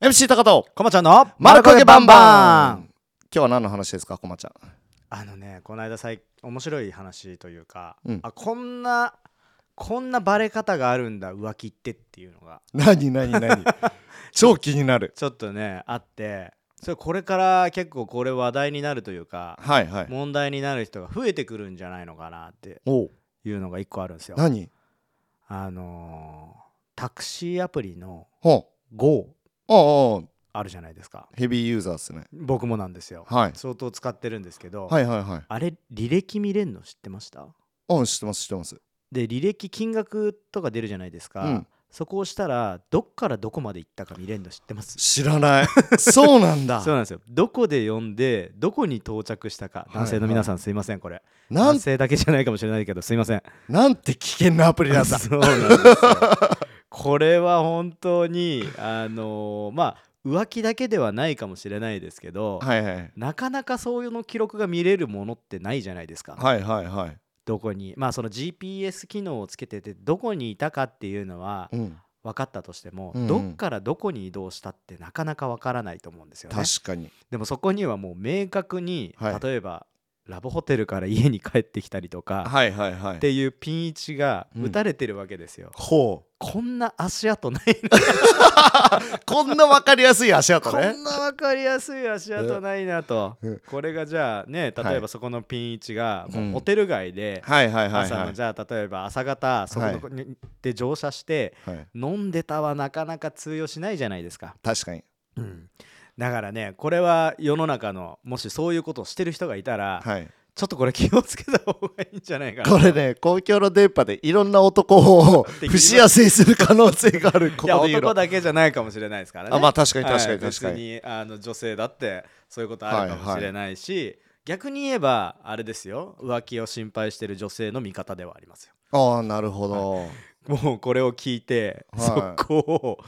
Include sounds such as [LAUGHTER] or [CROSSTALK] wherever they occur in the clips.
MC 高藤。こまちゃんの丸焦げバンバン。今日は何の話ですかこまちゃん。あのねこの間最面白い話というか、うん。あこんなこんなバレ方があるんだ浮気ってっていうのが。何何何？[LAUGHS] 超気になる。ちょっとねあってそれこれから結構これ話題になるというかはいはい。問題になる人が増えてくるんじゃないのかなっておう。いうのが一個あるんですよ。何？あのータクシーアプリのほう。GO おうおうあるじゃないですか。ヘビーユーザーっすね。僕もなんですよ。はい。相当使ってるんですけど、はいはいはい。あれ履歴見れんの知ってました？うん知ってます知ってます。で履歴金額とか出るじゃないですか、うん。そこを押したらどっからどこまで行ったか見れるの知ってます？知らない。[LAUGHS] そうなんだ。[LAUGHS] そうなんですよ。どこで読んでどこに到着したか。い男性の皆さんすいませんこれ。男性だけじゃないかもしれないけどすいません。なんて危険なアプリなんだ。[LAUGHS] そうなんですよこれは本当にあのーまあ浮気だけではないかもしれないですけど、はいはい。なかなかそういうの記録が見れるものってないじゃないですか、はいはいはい。どこに。まあその GPS 機能をつけててどこにいたかっていうのはうん。分かったとしても、うんうん。どっからどこに移動したってなかなか分からないと思うんですよね。確かに。でもそこにはもう明確に、はい。例えばラブホテルから家に帰ってきたりとか、っていうピン位置がうん。打たれてるわけですよ、ほこんな足跡ないう [LAUGHS] こんなわかりやすい足跡こねんな分かりやすい足跡ないなと、うん。これがじゃあね例はい。えばそこのピン位置がもううんホテル街で、朝はいのじゃあ例えば朝方そこで乗車してはい。飲んでたはなかなか通用しないじゃないですか、確かにだからねこれは世の中のもしそういうことをしてる人がいたら、はい。ちょっとこれ気をつけた方がいいんじゃないかな。これね公共の電波でいろんな男を [LAUGHS] 不幸せにする可能性があるこいやこで言うの。男だけじゃないかもしれないですからね。あまあ確かに確かはいに確かに、別にあの女性だってそういうことあるかもしれないし、逆に言えばあれですよ。浮気を心配してる女性の味方ではありますよ。ああなるほど、もうこれを聞いて、はい。そこ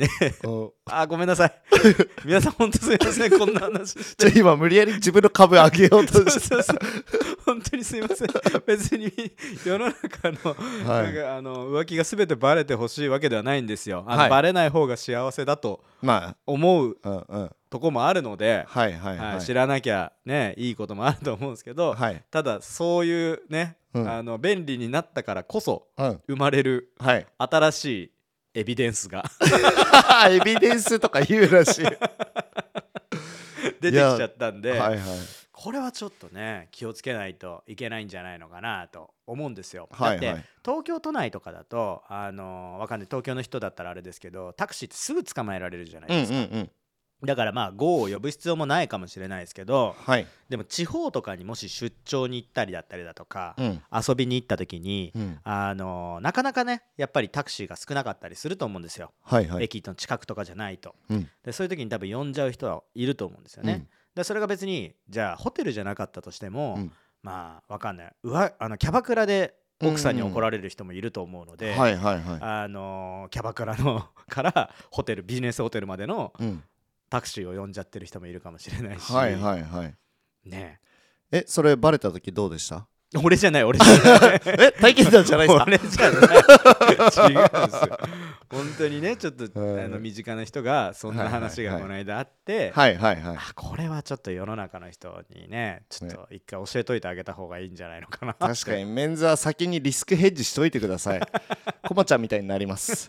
をねうん。あごめんなさい。[LAUGHS] 皆さん本当すいません。こんな話。してじゃあ今無理やり自分の株上げようとしてそうそう本当にすいません。別に世の中の,、はい。なんかあの浮気が全てバレてほしいわけではないんですよ。あの、はい。バレない方が幸せだとま思うあうんうん。とこもあるので、はいはいははいい知らなきゃねいいこともあると思うんですけど、はい。ただそういうね、うん。あの便利になったからこそうん。生まれるはい。新しいエビデンスが。[LAUGHS] エビデンスとか言うらしい。出てきちゃったんで、はいはい。これはちょっとね気をつけないといけないんじゃないのかなと思うんですよ。はいはい。だって東京都内とかだとあのわかんない。東京の人だったらあれですけどタクシーってすぐ捕まえられるじゃないうんうですか。んうんだからまあ GO を呼ぶ必要もないかもしれないですけどはい。でも地方とかにもし出張に行ったりだったりだとか、うん。遊びに行った時に、うん。あのなかなかねやっぱりタクシーが少なかったりすると思うんですよ、はいはい。駅の近くとかじゃないと。うん。でそういう時に多分呼んじゃう人はいると思うんですよね、うん。でそれが別にじゃあホテルじゃなかったとしても、うん。まあわかんない。うわあのキャバクラで奥さんに怒られる人もいると思うので、キャバクラのからホテルビジネスホテルまでのうんタクシーを呼んじゃってる人もいるかもしれないし、はいはいはい。ね。えそれバレた時どうでした？俺じゃない俺じゃない。[LAUGHS] え体験談じゃないですか？[LAUGHS] 俺じゃない。違うんですよ本当にねちょっと、はい。あの身近な人がそんな話がこの間あって、はいはいはい。あこれはちょっと世の中の人にねちょっと一回教えといてあげた方がいいんじゃないのかな確かにメンズは先にリスクヘッジしといてください。[LAUGHS] コマちゃんみたいになります。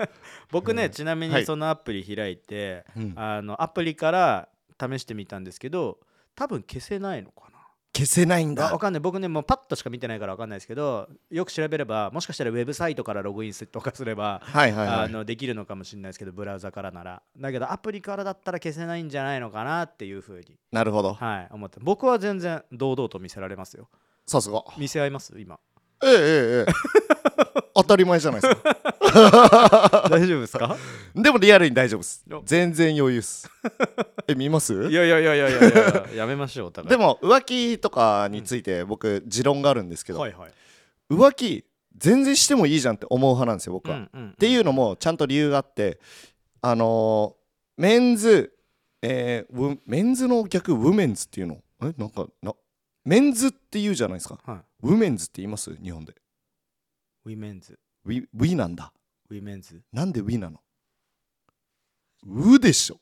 僕ね、ちなみはい。にそのアプリ開いて、うん。あのアプリから試してみたんですけど多分消せないのかな消せないんだ。わかんない。僕ねもうパッとしか見てないからわかんないですけどよく調べればもしかしたらウェブサイトからログインするとかすればはいはいはい。あのできるのかもしれないですけどブラウザからなら。だけどアプリからだったら消せないんじゃないのかなっていうふうに、なるほど。はい、思って。僕は全然堂々と見せられますよ。さすが。見せ合います？今。ええええええ。[LAUGHS] 当たり前じゃないですか [LAUGHS] 大丈夫ですか？でもリアルに大丈夫です。お。全然余裕っす。[LAUGHS] え見ます？いやいやいやいやいやいや [LAUGHS] やめましょうでも浮気とかについて僕持論があるんですけど、はいはい。浮気全然してもいいじゃんって思う派なんですよ僕は、っうんうん。ていうのもちゃんと理由があってあのーメンズ、えーウメンズの逆ウメンズっていうの？えなんかなメンズって言うじゃないですか。はい。ウメンズって言います？日本で。ウィメンズウィウィなんだ。ウィメンズなんでウィなの？ウでしょ。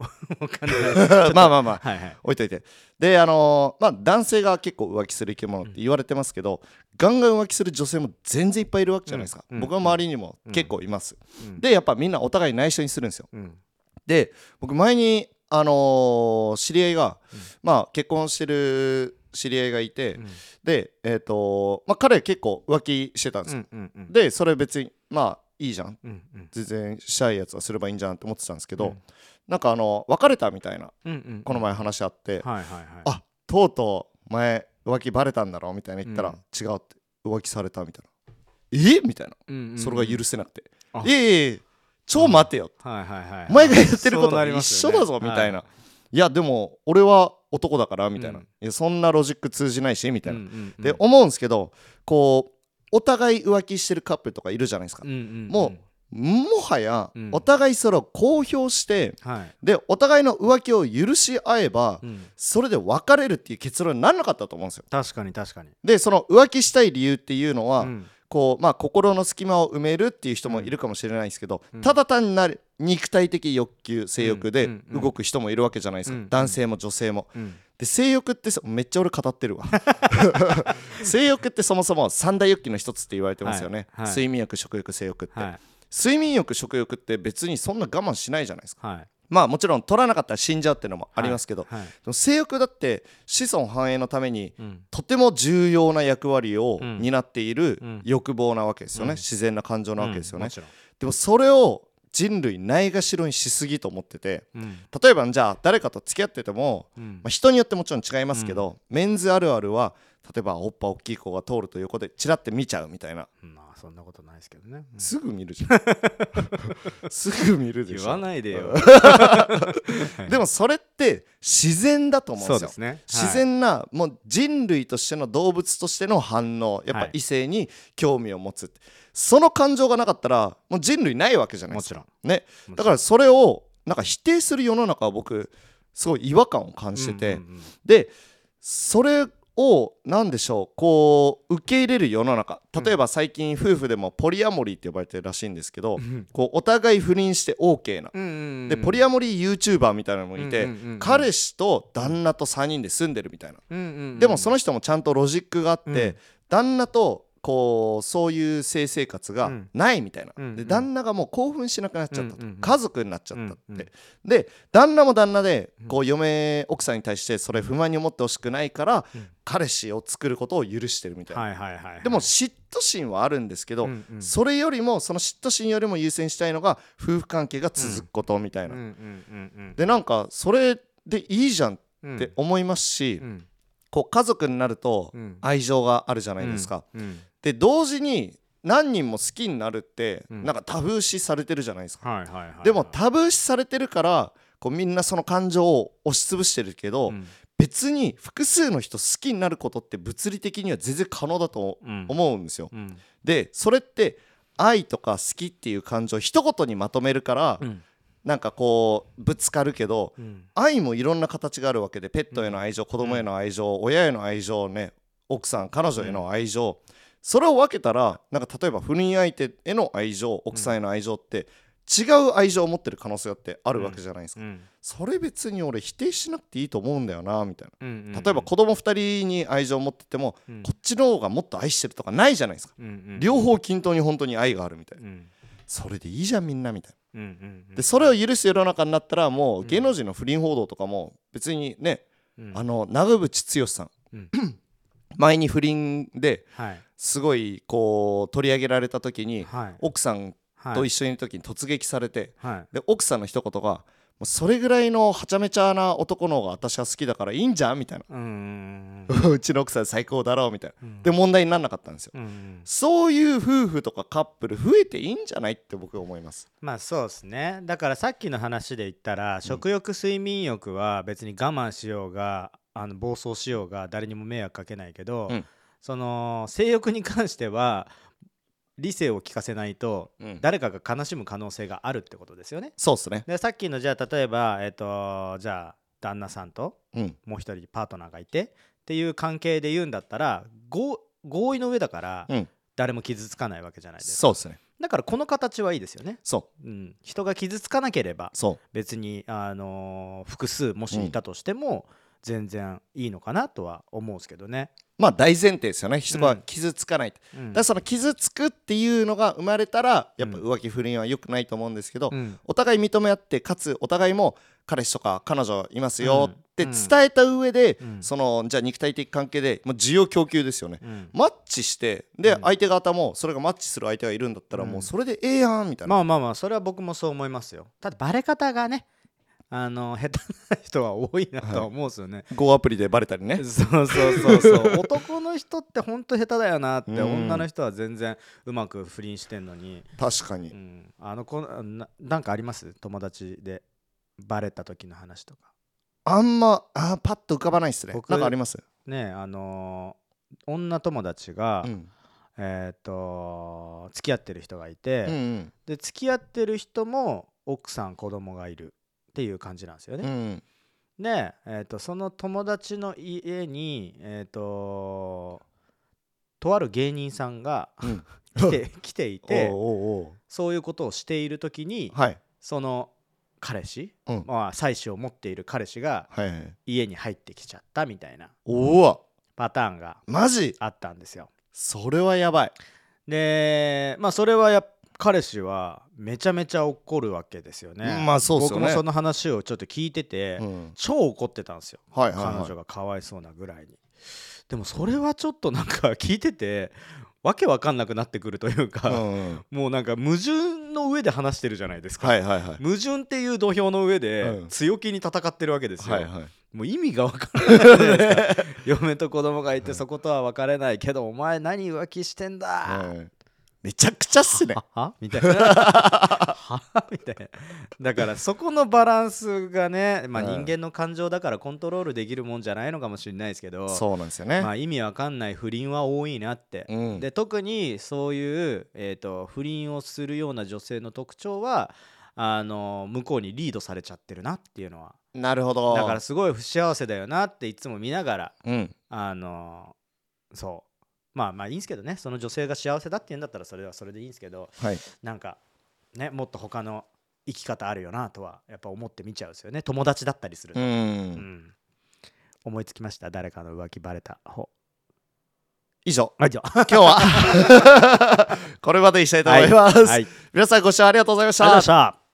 [LAUGHS] [LAUGHS] まあまあまあ。はいはい。置いといて。であのーまあ男性が結構浮気する生き物って言われてますけど、ガンガン浮気する女性も全然いっぱいいるわけじゃないですか、うん。僕の周りにも結構います、うん。でやっぱみんなお互い内緒にするんですよ。うん。で僕前にあのー知り合いが、うん。まあ結婚してる知り合いがいて、うん。でえっ、とまあ彼結構浮気してたんですよ、うんうんでそれ別にまあいいじゃん。うんうん。全然したいやつはすればいいんじゃんって思ってたんですけど、うん。なんかあの別れたみたいなうんうんこの前話あって、はいはいはい。あとうとう前浮気バレたんだろみたいな言ったら、うん。違うって浮気されたみたいな。え？みたいな。うんうんうん。それが許せなくて、あ。いやいやいや超待てよ、お前がやってること一緒だぞみたいな、い、やでも俺は男だからみたいな、うん。そんなロジック通じないしみたいな、うんうんうん。で思うんですけどこうお互い浮気してるカップルとかいるじゃないですか、うんうんうんももはやうん。お互いそれを公表してはい。でお互いの浮気を許し合えばうん。それで別れるっていう結論にならなかったと思うんですよ。確かに確かに。でその浮気したい理由っていうのは、うん。こうまあ心の隙間を埋めるっていう人もいるかもしれないですけど、うん。ただ単なる肉体的欲求性欲で動く人もいるわけじゃないですか、うん男性も女性も。うん。で性欲ってさめっちゃ俺語ってるわ。[LAUGHS] 性欲ってそもそも三大欲求の一つって言われてますよね、はいはい。睡眠欲食欲性欲って、はい。睡眠欲食欲って別にそんな我慢しないじゃないですか。はい。まあもちろん取らなかったら死んじゃうっていうのもありますけど、はい。でも性欲だって子孫繁栄のためにうん。とても重要な役割をうん。担っているうん。欲望なわけですよね、うん。自然な感情なわけですよね、うん。もちろん。でもそれを人類ないがしろにしすぎと思っててうん。例えばじゃあ誰かと付き合ってても、うん。まあ、人によってもちろん違いますけど、メンズあるあるは例えばおっぱ大きい子が通ると横でチラって見ちゃうみたいな。まあそんなことないですけどね。うん。すぐ見るじゃん。[LAUGHS] すぐ見るでしょ。言わないでよ。[LAUGHS] でもそれって自然だと思うんですよ。ですね。自然な、もう人類としての動物としての反応。やっぱはい。異性に興味を持つ。って、その感情がなかったらもう人類ないわけじゃないですか。もちろん。だからそれをなんか否定する世の中は僕すごい違和感を感じてて、でそれを何でしょうこう受け入れる世の中。例えば最近夫婦でもポリアモリーって呼ばれてるらしいんですけど、うん。こうお互い不倫して OK な、うんうんうんでポリアモリー YouTuber みたいなのもいて、うんうんうんうん。彼氏と旦那と3人で住んでるみたいな、うんうんうん。でもその人もちゃんとロジックがあって、うん。旦那とこうそういう性生活がうん。ないみたいな、うんうん。で旦那がもう興奮しなくなっちゃったと、うん家族になっちゃったって、うんうん。で旦那も旦那でこう嫁奥さんに対してそれ不満に思ってほしくないから、うん。彼氏を作ることを許してるみたいな、はいはいはいはい。でも嫉妬心はあるんですけど、うんうん。それよりもその嫉妬心よりも優先したいのが夫婦関係が続くことみたいな、でなんかそれでいいじゃんうんって思いますし、うんこう家族になるとうん。愛情があるじゃないですか、うん。で同時に何人も好きになるってうん。なんかタブー視されてるじゃないですか、でもタブー視されてるからこうみんなその感情を押しつぶしてるけど、うん。別に複数の人好きになることって物理的には全然可能だとうん。思うんですよ、うん。でそれって愛とか好きっていう感情を一言にまとめるから、うんなんかこうぶつかるけどうん。愛もいろんな形があるわけでペットへの愛情、子供への愛情親への愛情ね奥さん彼女への愛情、それを分けたらなんか例えば不倫相手への愛情奥さんへの愛情って違う愛情を持ってる可能性だってあるわけじゃないですか、うん。それ別に俺否定しなくていいと思うんだよなみたいな。うん例えば子供2人に愛情を持ってても、うん。こっちの方がもっと愛してるとかないじゃないですか、うんうん両方均等に本当に愛があるみたいな、うん。それでいいじゃんみんなみたいな。うんうんうんでそれを許す世の中になったらもう芸能人の不倫報道とかも別にね、うん。あの長渕剛さん、うん。[CLEARS THROAT] 前に不倫ではい。すごいこう取り上げられた時にはい。奥さんはい。と一緒にいる時に突撃されてはい。で奥さんの一言がもうそれぐらいのはちゃめちゃな男の方が私は好きだからいいんじゃんみたいな。うちの奥さん最高だろうみたいな。うん。で問題にならなかったんですよ。うんうんそういう夫婦とかカップル増えていいんじゃないって僕は思います。まあそうですね。だからさっきの話で言ったら、食欲睡眠欲は別に我慢しようがあの暴走しようが誰にも迷惑かけないけど、うん。その性欲に関しては理性を聞かせないとうん。誰かが悲しむ可能性があるってことですよね。そうっすね。でさっきのじゃあ例えばえっ、とじゃあ旦那さんとうん。もう一人パートナーがいてっていう関係で言うんだったら合合意の上だからうん。誰も傷つかないわけじゃないですか。そうっすね。だからこの形はいいですよね、そう。うん、人が傷つかなければそう。別に、あのー複数もしいたとしても全然いいのかなとは思うんですけどね、まあ大前提ですよね。人がうん。傷つかないうん。だからその傷つくっていうのが生まれたらやっぱ浮気不倫は良くないと思うんですけど、うん。お互い認め合ってかつお互いも彼氏とか彼女いますよってうん。伝えた上で、うん。そのじゃあ肉体的関係でもう需要供給ですよね、うん。マッチしてで、うん。相手方もそれがマッチする相手がいるんだったらうん。もうそれでええやんみたいな、まあまあまあそれは僕もそう思いますよ。ただバレ方がねあの下手な人は多いなとは思うんですよね、Go アプリでバレたりね。そうそうそうそう。[LAUGHS] 男の人ってほんと下手だよなって、うん。女の人は全然うまく不倫してんのに、確かに、うん、あのこななんかあります？友達でバレた時の話とか。あんまあーパッと浮かばないっすね。僕なんかあります？ねあのー女友達が、うん。えっ、と付き合ってる人がいて、うんうん。で付き合ってる人も奥さん子供がいるっていう感じなんですよね。うん。で、えー、とその友達の家に、えー、ととある芸人さんがうん。[LAUGHS] 来て来ていてそういうことをしている時にはい。その彼氏、うん。まあ妻子を持っている彼氏がはいはい家に入ってきちゃったみたいなパターンがマジ？あったんですよ。それはやばい。でまあそれはやっ彼氏はめちゃめちゃ怒るわけですよね。まあそうっすよね。僕もその話をちょっと聞いてて、うん。超怒ってたんですよ。はいはいはい。彼女がかわいそうなぐらいに。でもそれはちょっとなんか聞いててわけわかんなくなってくるというか、うんうん。もうなんか矛盾の上で話してるじゃないですか、はいはいはい。矛盾っていう土俵の上でうん。強気に戦ってるわけですよ、はいはい。もう意味がわからない [LAUGHS] 嫁と子供がいてそことは別れないけどお前何浮気してんだ、はいめちゃくちゃっすね。はは [LAUGHS] みたいな。は？[LAUGHS] みたいな。だからそこのバランスがね、まあ、うん。人間の感情だからコントロールできるもんじゃないのかもしれないですけどそうなんですよね。まあ、意味わかんない不倫は多いなって、うん。で特にそういう、えー、と不倫をするような女性の特徴はあの向こうにリードされちゃってるなっていうのは。なるほど。だからすごい不幸せだよなっていつも見ながらうん。あのそうまあまあいいんですけどね。その女性が幸せだって言うんだったらそれはそれでいいんですけどはい。なんかねもっと他の生き方あるよなとはやっぱ思って見ちゃうんですよね。友達だったりするうと、うん。ん。思いつきました？誰かの浮気バレた方。以上。はいじゃあ今日は。[LAUGHS] これまでにしたいと思います、はい、皆さんご視聴ありがとうございました